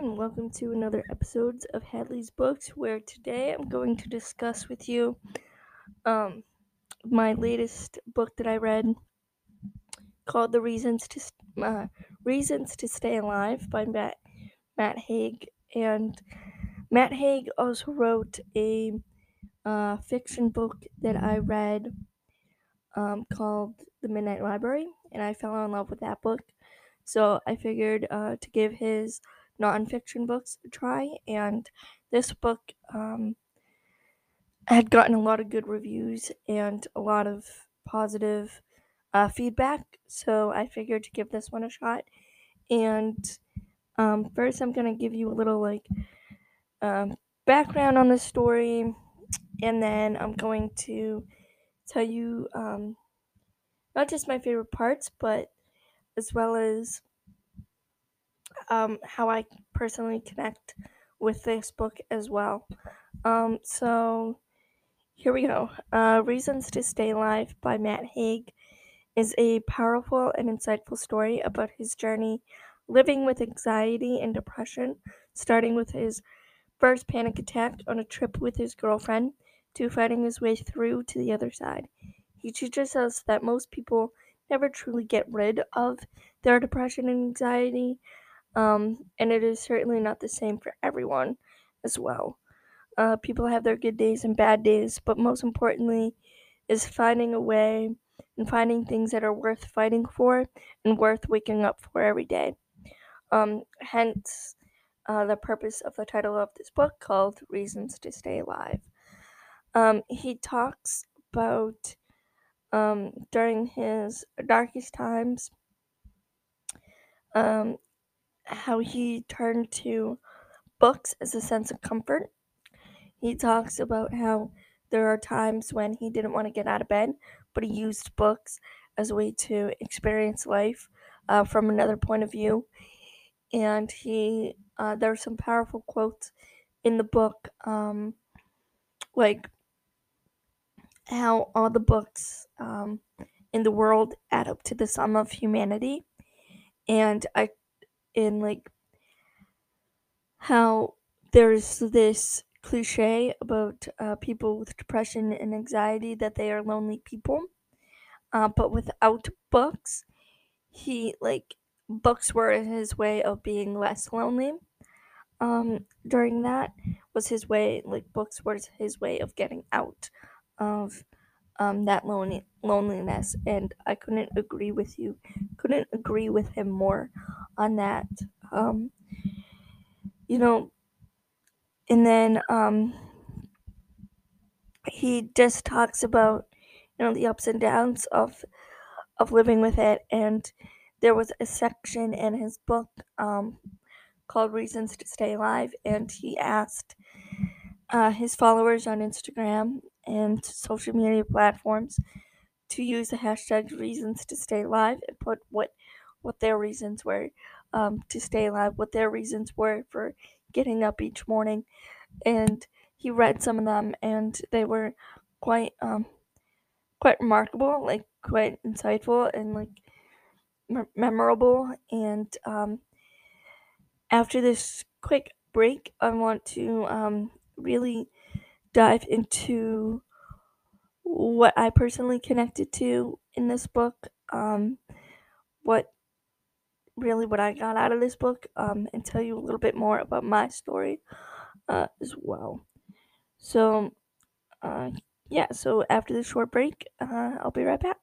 and welcome to another episode of Hadley's Books, where today I'm going to discuss with you um, my latest book that I read called "The Reasons to uh, Reasons to Stay Alive" by Matt Matt Haig, and Matt Haig also wrote a uh, fiction book that I read um, called "The Midnight Library," and I fell in love with that book. So I figured uh, to give his nonfiction books a try, and this book um, had gotten a lot of good reviews and a lot of positive uh, feedback. So I figured to give this one a shot. And um, first, I'm gonna give you a little like um, background on the story, and then I'm going to tell you um, not just my favorite parts, but as well as um, how I personally connect with this book as well. Um, so here we go. Uh, Reasons to Stay Alive by Matt Haig is a powerful and insightful story about his journey living with anxiety and depression, starting with his first panic attack on a trip with his girlfriend to fighting his way through to the other side. He teaches us that most people never truly get rid of their depression and anxiety, um, and it is certainly not the same for everyone as well. Uh, people have their good days and bad days, but most importantly, is finding a way and finding things that are worth fighting for and worth waking up for every day. Um, hence, uh, the purpose of the title of this book called Reasons to Stay Alive. Um, he talks about um, during his darkest times um, how he turned to books as a sense of comfort. He talks about how there are times when he didn't want to get out of bed, but he used books as a way to experience life uh, from another point of view. And he, uh, there are some powerful quotes in the book, um, like how all the books um, in the world add up to the sum of humanity. And I, in like how there's this cliche about uh, people with depression and anxiety that they are lonely people. Uh, but without books, he like books were his way of being less lonely. Um, during that was his way, like books were his way of getting out of um, that lonely loneliness, and I couldn't agree with you, couldn't agree with him more on that. Um, you know, and then um, he just talks about you know the ups and downs of of living with it, and there was a section in his book um, called "Reasons to Stay Alive," and he asked uh, his followers on Instagram and social media platforms to use the hashtag reasons to stay alive and put what what their reasons were um, to stay alive, what their reasons were for getting up each morning, and he read some of them, and they were quite um, quite remarkable, like quite insightful and like m- memorable. And um, after this quick break, I want to um, really dive into what I personally connected to in this book, um, what really what I got out of this book, um, and tell you a little bit more about my story uh, as well. So, uh, yeah, so after this short break, uh, I'll be right back.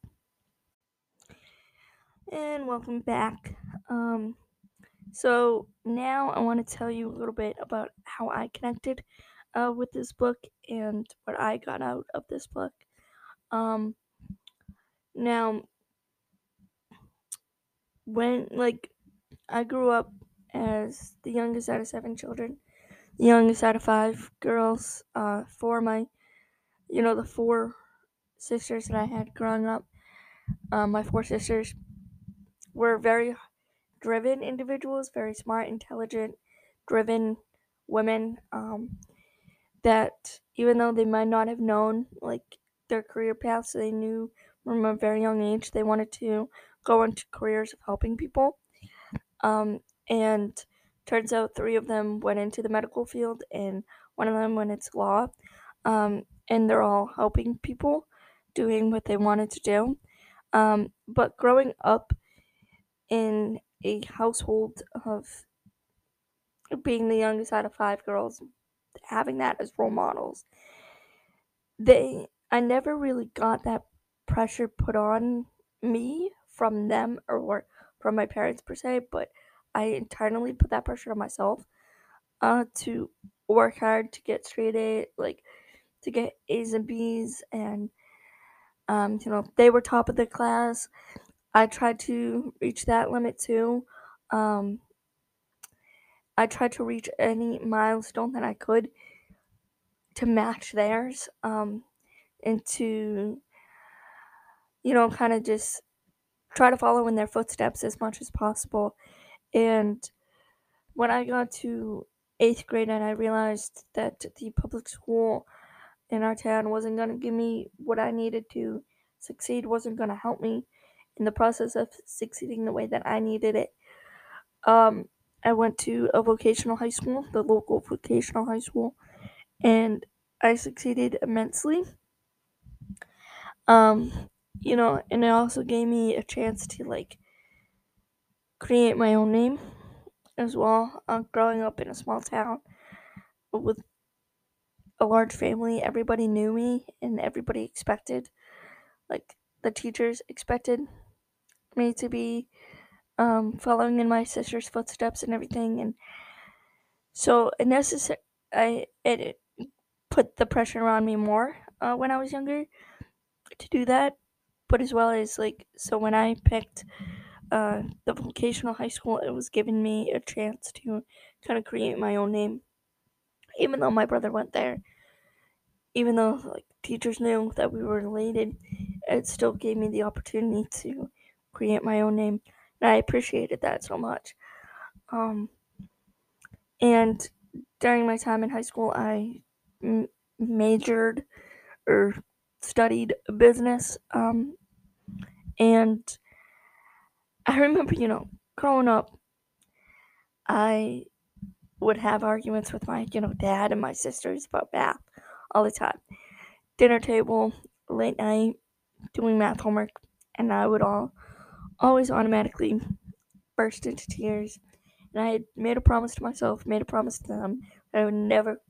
And welcome back. Um, so now I want to tell you a little bit about how I connected uh, with this book and what I got out of this book. Um, now, when like I grew up as the youngest out of seven children, the youngest out of five girls. Uh, four my, you know, the four sisters that I had growing up. Um, my four sisters were very driven individuals, very smart, intelligent, driven women. Um, that even though they might not have known like their career paths, they knew from a very young age they wanted to go into careers of helping people. Um, and turns out three of them went into the medical field, and one of them went into law. Um, and they're all helping people, doing what they wanted to do. Um, but growing up in a household of being the youngest out of five girls, having that as role models, they I never really got that pressure put on me from them or from my parents per se, but I internally put that pressure on myself uh, to work hard to get straight A, like to get A's and B's, and um, you know they were top of the class. I tried to reach that limit too. Um, I tried to reach any milestone that I could to match theirs, um, and to you know kind of just try to follow in their footsteps as much as possible. And when I got to eighth grade and I realized that the public school in our town wasn't going to give me what I needed to succeed, wasn't going to help me in the process of succeeding the way that I needed it. Um, I went to a vocational high school, the local vocational high school, and I succeeded immensely. Um, you know, and it also gave me a chance to like create my own name as well. Uh, growing up in a small town with a large family, everybody knew me and everybody expected, like the teachers expected me to be um, following in my sister's footsteps and everything. And so it necessary, I it put the pressure on me more uh, when I was younger to do that. But as well as like, so when I picked uh, the vocational high school, it was giving me a chance to kind of create my own name. Even though my brother went there, even though like teachers knew that we were related, it still gave me the opportunity to create my own name, and I appreciated that so much. Um, and during my time in high school, I m- majored or studied business. Um, and I remember, you know, growing up, I would have arguments with my, you know, dad and my sisters about math all the time. Dinner table, late night, doing math homework, and I would all always automatically burst into tears. And I had made a promise to myself, made a promise to them that I would never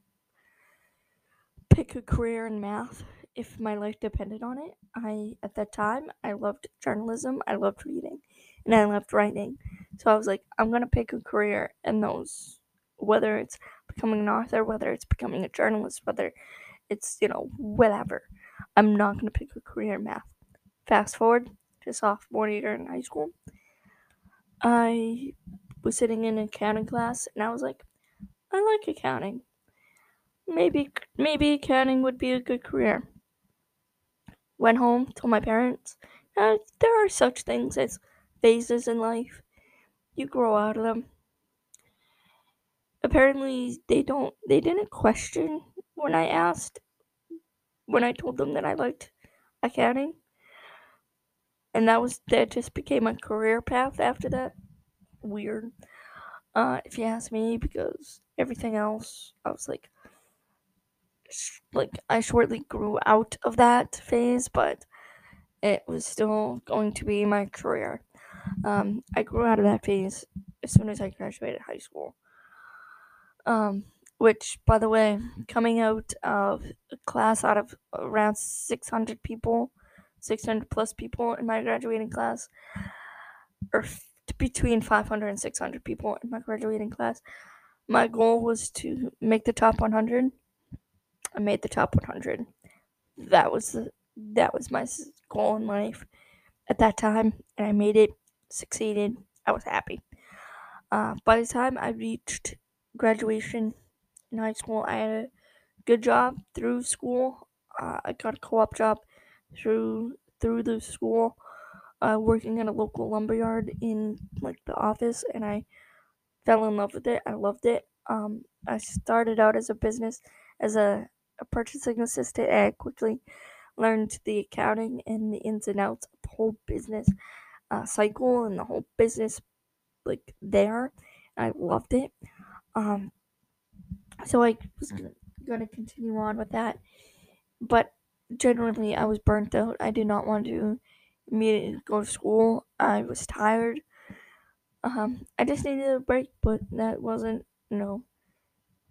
pick a career in math if my life depended on it. I at that time I loved journalism, I loved reading, and I loved writing. So I was like, I'm gonna pick a career in those whether it's becoming an author, whether it's becoming a journalist, whether it's, you know, whatever. I'm not to pick a career in math. Fast forward to sophomore year in high school. I was sitting in accounting class and I was like, I like accounting. Maybe maybe accounting would be a good career. Went home, told my parents, there are such things as phases in life. You grow out of them apparently they don't they didn't question when I asked when I told them that I liked accounting. And that was that just became a career path after that. Weird. Uh, if you ask me, because everything else, I was like, sh- like I shortly grew out of that phase, but it was still going to be my career. Um, I grew out of that phase as soon as I graduated high school. Um, which, by the way, coming out of a class out of around 600 people, 600 plus people in my graduating class, or f- between 500 and 600 people in my graduating class, my goal was to make the top 100. I made the top 100. That was the, that was my goal in life at that time, and I made it. Succeeded. I was happy. Uh, by the time I reached graduation in high school, I had a good job through school. Uh, I got a co-op job through through the school, uh, working at a local lumberyard in like the office, and I fell in love with it. I loved it. Um, I started out as a business as a, a purchasing assistant, and I quickly learned the accounting and the ins and outs of the whole business uh, cycle and the whole business like there. I loved it. Um, so I was going to continue on with that, but generally I was burnt out. I did not want to immediately go to school. I was tired. Um, I just needed a break, but that wasn't, you know,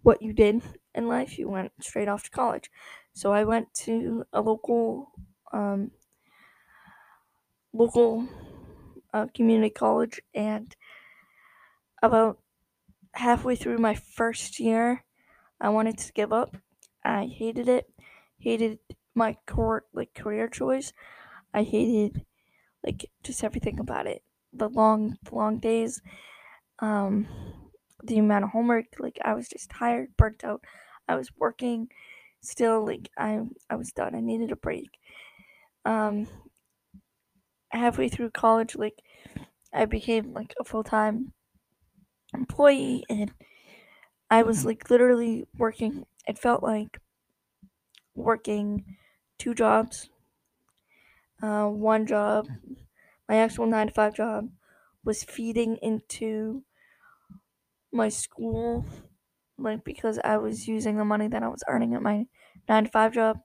what you did in life. You went straight off to college. So I went to a local, um, local uh, community college, and about halfway through my first year, I wanted to give up. I hated it. Hated my core like career choice. I hated like just everything about it. The long long days, um the amount of homework, like I was just tired, burnt out. I was working still like I I was done. I needed a break. Um halfway through college like I became like a full-time employee and I was like literally working it felt like working two jobs. Uh, one job, my actual nine to five job, was feeding into my school, like because I was using the money that I was earning at my nine to five job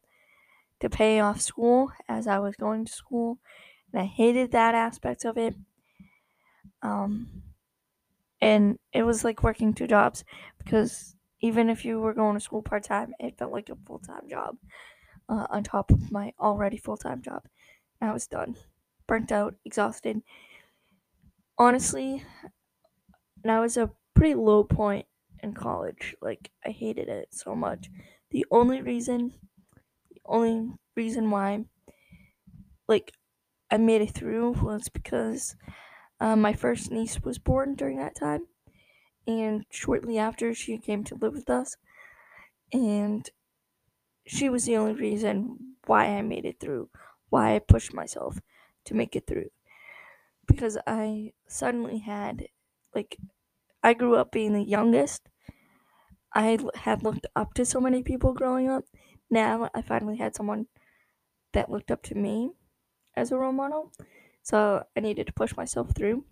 to pay off school as I was going to school, and I hated that aspect of it. Um, and it was like working two jobs because even if you were going to school part time, it felt like a full time job uh, on top of my already full time job. And I was done, burnt out, exhausted. Honestly, and I was a pretty low point in college. Like I hated it so much. The only reason, the only reason why, like, I made it through was because uh, my first niece was born during that time, and shortly after she came to live with us, and she was the only reason why I made it through, why I pushed myself to make it through. Because I suddenly had, like, I grew up being the youngest. I had looked up to so many people growing up. Now I finally had someone that looked up to me as a role model. So I needed to push myself through.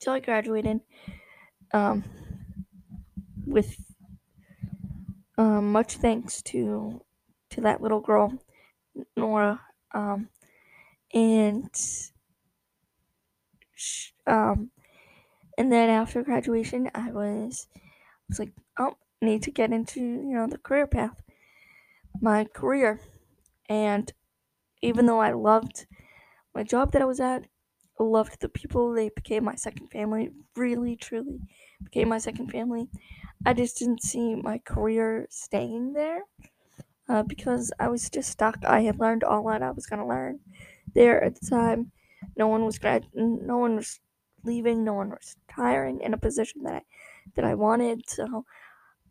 So I graduated um, with um, much thanks to to that little girl, Nora, um, and um, and then after graduation, I was I was like, oh, need to get into you know the career path, my career, and even though I loved my job that I was at, loved the people. They became my second family. Really, truly became my second family. I just didn't see my career staying there uh, because I was just stuck. I had learned all that I was gonna learn there at the time. No one was grad. No one was leaving. No one was retiring in a position that I that I wanted. So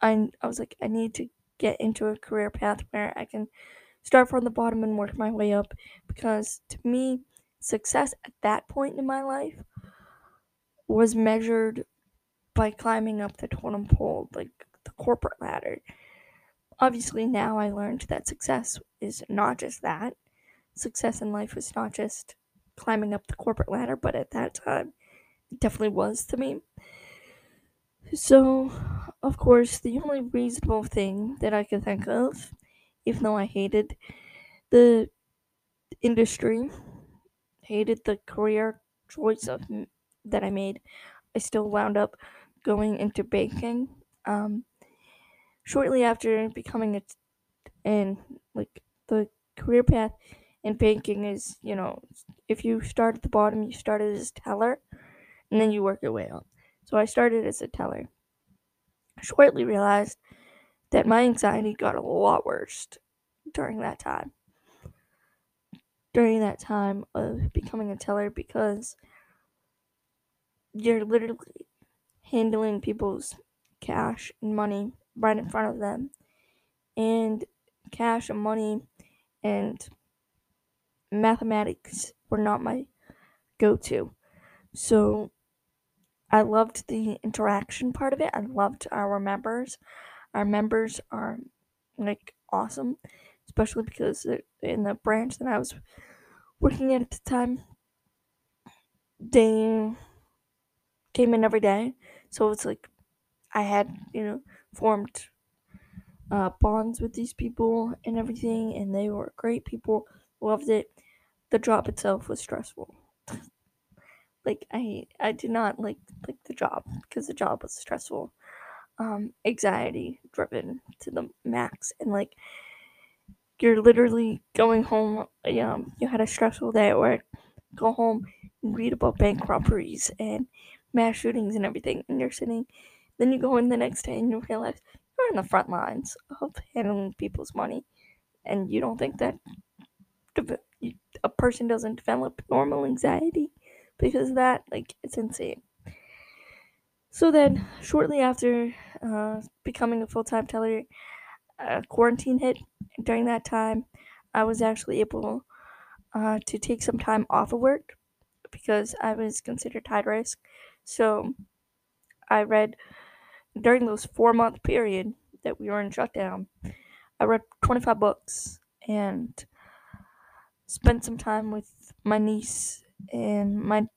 I I was like, I need to get into a career path where I can start from the bottom and work my way up because to me success at that point in my life was measured by climbing up the totem pole like the corporate ladder. Obviously now i learned that success is not just that. Success in life was not just climbing up the corporate ladder but at that time it definitely was to me. So of course the only reasonable thing that i could think of even though i hated the industry hated the career choice of that I made. I still wound up going into banking. Um, shortly after becoming a, and like the career path in banking is, you know, if you start at the bottom, you started as a teller, and then you work your way up. So I started as a teller. Shortly realized that my anxiety got a lot worse during that time during that time of becoming a teller because you're literally handling people's cash and money right in front of them. And cash and money and mathematics were not my go to. So I loved the interaction part of it. I loved our members. Our members are like awesome, especially because in the branch that I was working at at the time, they came in every day. So it's like I had, you know, formed uh, bonds with these people and everything, and they were great people. Loved it. The job itself was stressful. like I, I did not like like the job because the job was stressful, um, anxiety driven to the max, and like you're literally going home. Um, you had a stressful day at work. Go home read about bank robberies and mass shootings and everything, and you're sitting. Then you go in the next day and you realize you're on the front lines of handling people's money, and you don't think that a person doesn't develop normal anxiety because that. Like it's insane. So then, shortly after uh, becoming a full time teller, uh, quarantine hit. During that time, I was actually able uh, to take some time off of work because I was considered high risk. So I read during those four month period that we were in shutdown. I read 25 books and spent some time with my niece and my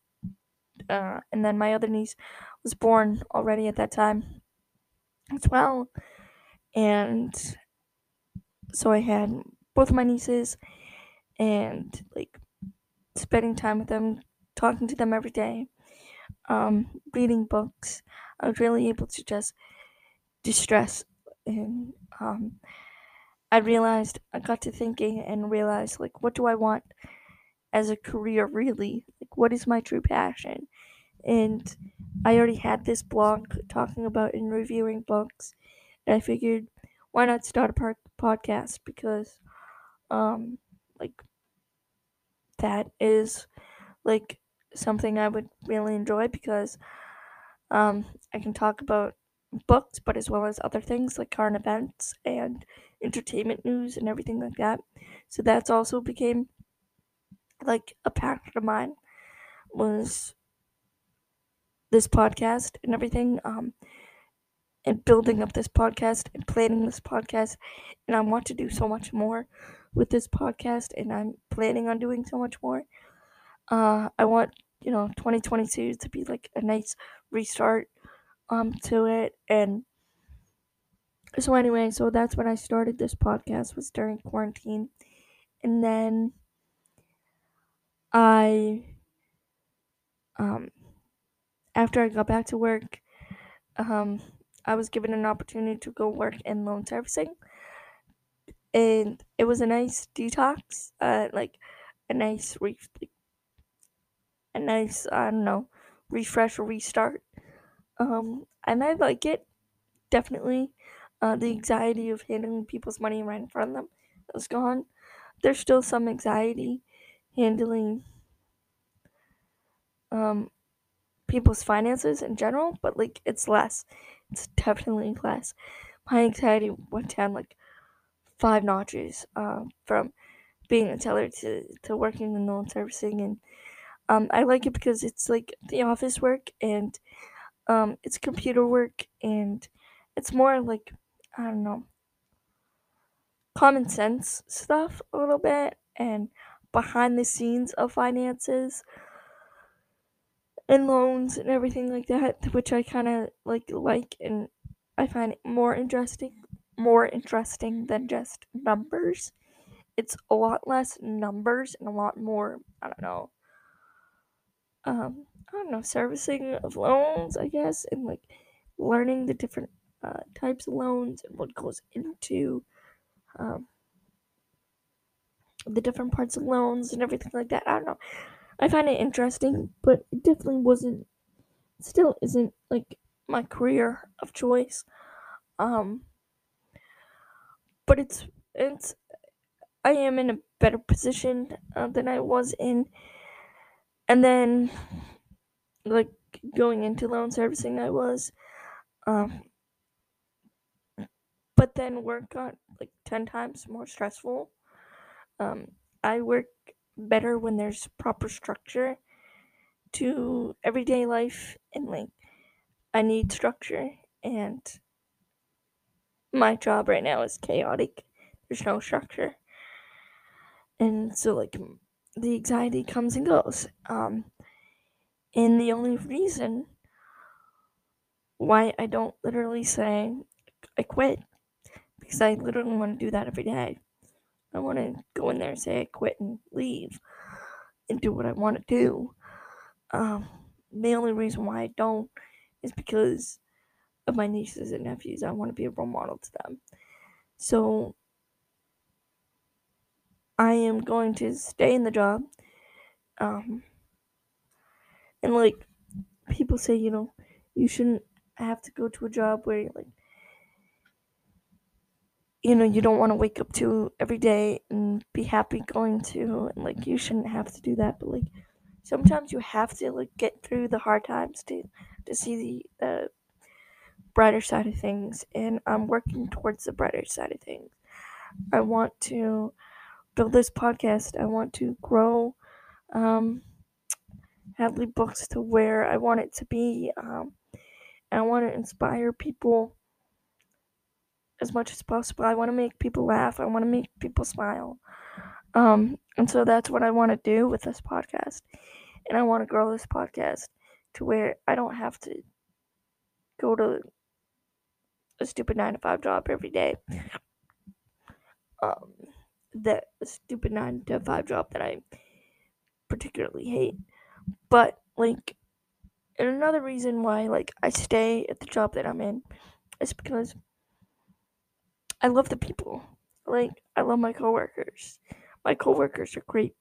uh, and then my other niece was born already at that time as well and so I had both my nieces and like spending time with them, talking to them every day, um, reading books. I was really able to just distress and um, I realized I got to thinking and realized like what do I want as a career really? Like what is my true passion? And I already had this blog talking about and reviewing books and I figured why not start a par- podcast because um like that is like something I would really enjoy because um, I can talk about books, but as well as other things like current events and entertainment news and everything like that. So that's also became like a passion of mine was this podcast and everything. Um, and building up this podcast and planning this podcast. And I want to do so much more with this podcast, and I'm planning on doing so much more. Uh, I want you know 2022 to be like a nice restart um to it, and so anyway, so that's when I started this podcast was during quarantine, and then I um after I got back to work, um I was given an opportunity to go work in loan servicing. And it was a nice detox, uh, like a nice re- a nice I don't know refresh or restart. Um, and I like it definitely. Uh, the anxiety of handling people's money right in front of them is gone. There's still some anxiety handling um, people's finances in general, but like it's less. It's definitely less. My anxiety went down like five notches uh, from being a teller to, to working in loan servicing and um, I like it because it's like the office work and um, it's computer work and it's more like I don't know common sense stuff a little bit and behind the scenes of finances and loans and everything like that, which I kind of like like and I find it more interesting, more interesting than just numbers. It's a lot less numbers and a lot more I don't know. Um, I don't know servicing of loans, I guess, and like learning the different uh, types of loans and what goes into um, the different parts of loans and everything like that. I don't know. I find it interesting, but it definitely wasn't, still isn't like my career of choice. Um, but it's it's I am in a better position uh, than I was in, and then like going into loan servicing, I was, um, but then work got like ten times more stressful. Um, I work better when there's proper structure to everyday life and like I need structure and my job right now is chaotic. There's no structure. And so like the anxiety comes and goes. Um and the only reason why I don't literally say I quit because I literally want to do that every day. I want to go in there and say I quit and leave and do what I want to do. Um, the only reason why I don't is because of my nieces and nephews. I want to be a role model to them. So I am going to stay in the job. Um, and like people say, you know, you shouldn't have to go to a job where you're like you know you don't want to wake up to every day and be happy going to and like you shouldn't have to do that but like sometimes you have to like get through the hard times to to see the the brighter side of things and I'm working towards the brighter side of things. I want to build this podcast. I want to grow um Hadley Books to where I want it to be. Um I want to inspire people as much as possible. I want to make people laugh. I want to make people smile. Um, and so that's what I want to do with this podcast. And I want to grow this podcast to where I don't have to go to a stupid nine to five job every day. Um, that a stupid nine to five job that I particularly hate. But like, and another reason why like I stay at the job that I'm in is because I love the people. Like I love my coworkers. My coworkers are great,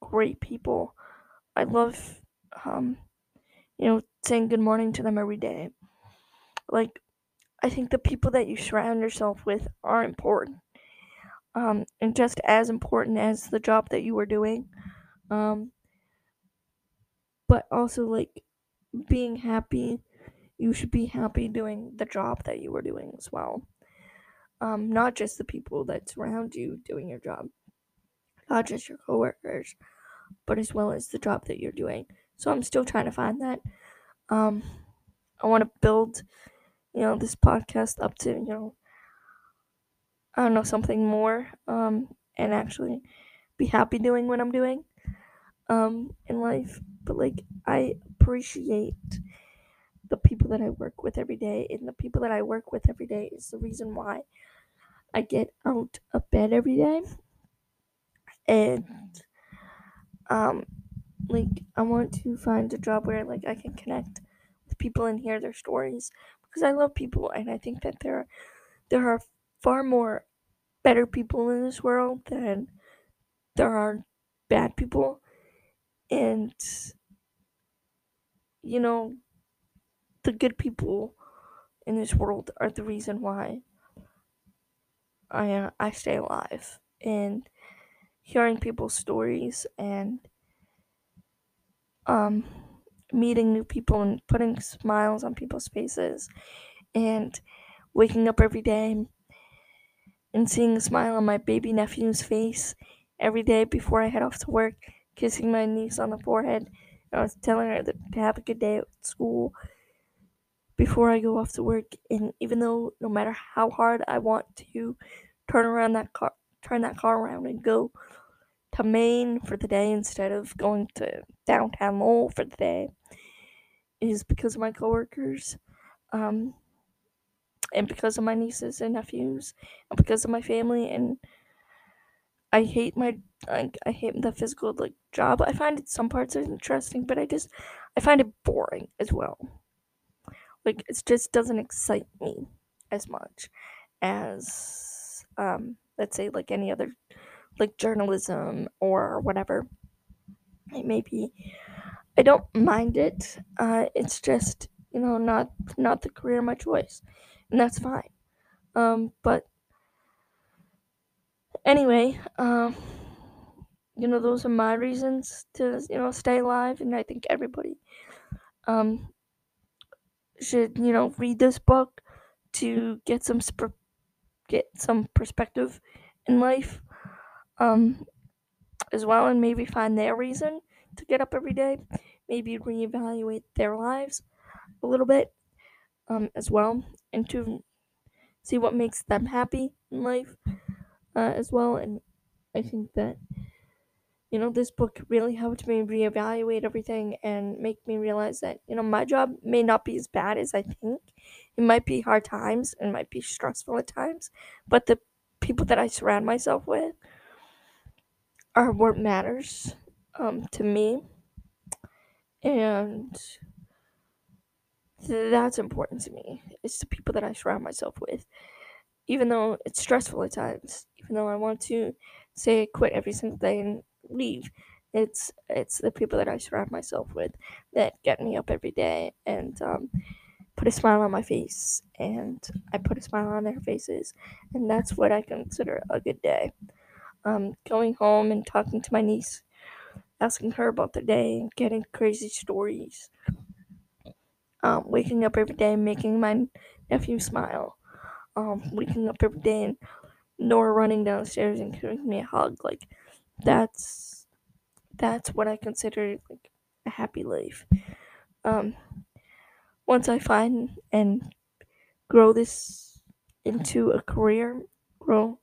great people. I love, um, you know, saying good morning to them every day. Like, I think the people that you surround yourself with are important, um, and just as important as the job that you are doing. Um, but also like being happy. You should be happy doing the job that you are doing as well um, not just the people that surround you doing your job, not just your coworkers, but as well as the job that you're doing. So I'm still trying to find that. Um, I want to build, you know, this podcast up to, you know, I don't know, something more, um, and actually be happy doing what I'm doing, um, in life. But like, I appreciate the people that I work with every day, and the people that I work with every day is the reason why I get out of bed every day. And um like I want to find a job where like I can connect with people and hear their stories because I love people and I think that there there are far more better people in this world than there are bad people and you know the good people in this world are the reason why I I stay alive and hearing people's stories and um meeting new people and putting smiles on people's faces and waking up every day and seeing a smile on my baby nephew's face every day before I head off to work, kissing my niece on the forehead. I was telling her to have a good day at school before I go off to work. And even though no matter how hard I want to turn around that car, turn that car around and go to Maine for the day instead of going to downtown Lowell for the day, is because of my coworkers, um, and because of my nieces and nephews, and because of my family. And I hate my like I hate the physical like job. I find it some parts are interesting, but I just I find it boring as well. Like it just doesn't excite me as much as um let's say like any other like journalism or whatever it may be. I don't mind it. Uh, it's just you know not not the career of my choice, and that's fine. Um, but anyway, um, you know those are my reasons to you know stay alive, and I think everybody um should you know read this book to get some sp- get some perspective in life um as well and maybe find their reason to get up every day. Maybe reevaluate their lives a little bit um as well and to see what makes them happy in life uh, as well. And i think that you know, this book really helped me reevaluate everything and make me realize that, you know, my job may not be as bad as I think. It might be hard times and might be stressful at times, but the people that I surround myself with are what matters um, to me. And that's important to me. It's the people that I surround myself with. Even though it's stressful at times, even though I want to say quit every single day leave, it's it's the people that I surround myself with that get me up every day and um, put a smile on my face, and I put a smile on their faces, and that's what I consider a good day. Um, going home and talking to my niece, asking her about the day, and getting crazy stories um, waking up every day making my nephew smile. Um, waking up every day and Nora running downstairs and giving me a hug. Like that's that's what I consider like a happy life. Um, once I find and grow this into a career, grow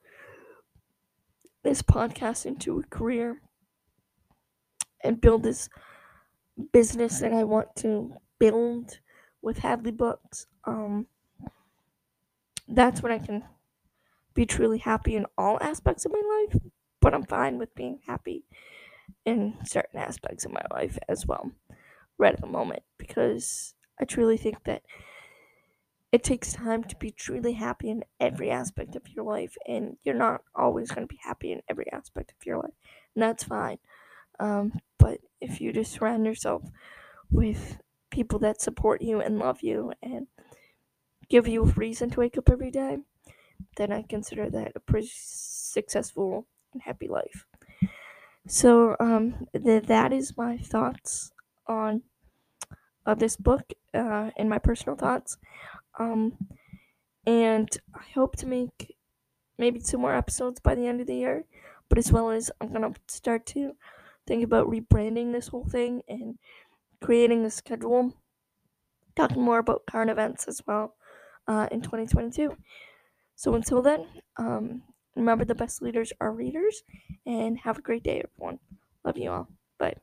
this podcast into a career, and build this business that I want to build with Hadley Books. Um, that's when I can be truly happy in all aspects of my life, but I'm fine with being happy in certain aspects of my life as well, right at the moment, because I truly think that it takes time to be truly happy in every aspect of your life, and you're not always going to be happy in every aspect of your life, and that's fine. Um, but if you just surround yourself with people that support you and love you and give you a reason to wake up every day, then I consider that a pretty successful and happy life. So um, th- that is my thoughts on uh, this book uh, and my personal thoughts. Um, and I hope to make maybe two more episodes by the end of the year. But as well as I'm gonna start to think about rebranding this whole thing and creating a schedule, talking more about current events as well uh, in 2022. So until then, um, remember the best leaders are readers, and have a great day, everyone. Love you all. Bye.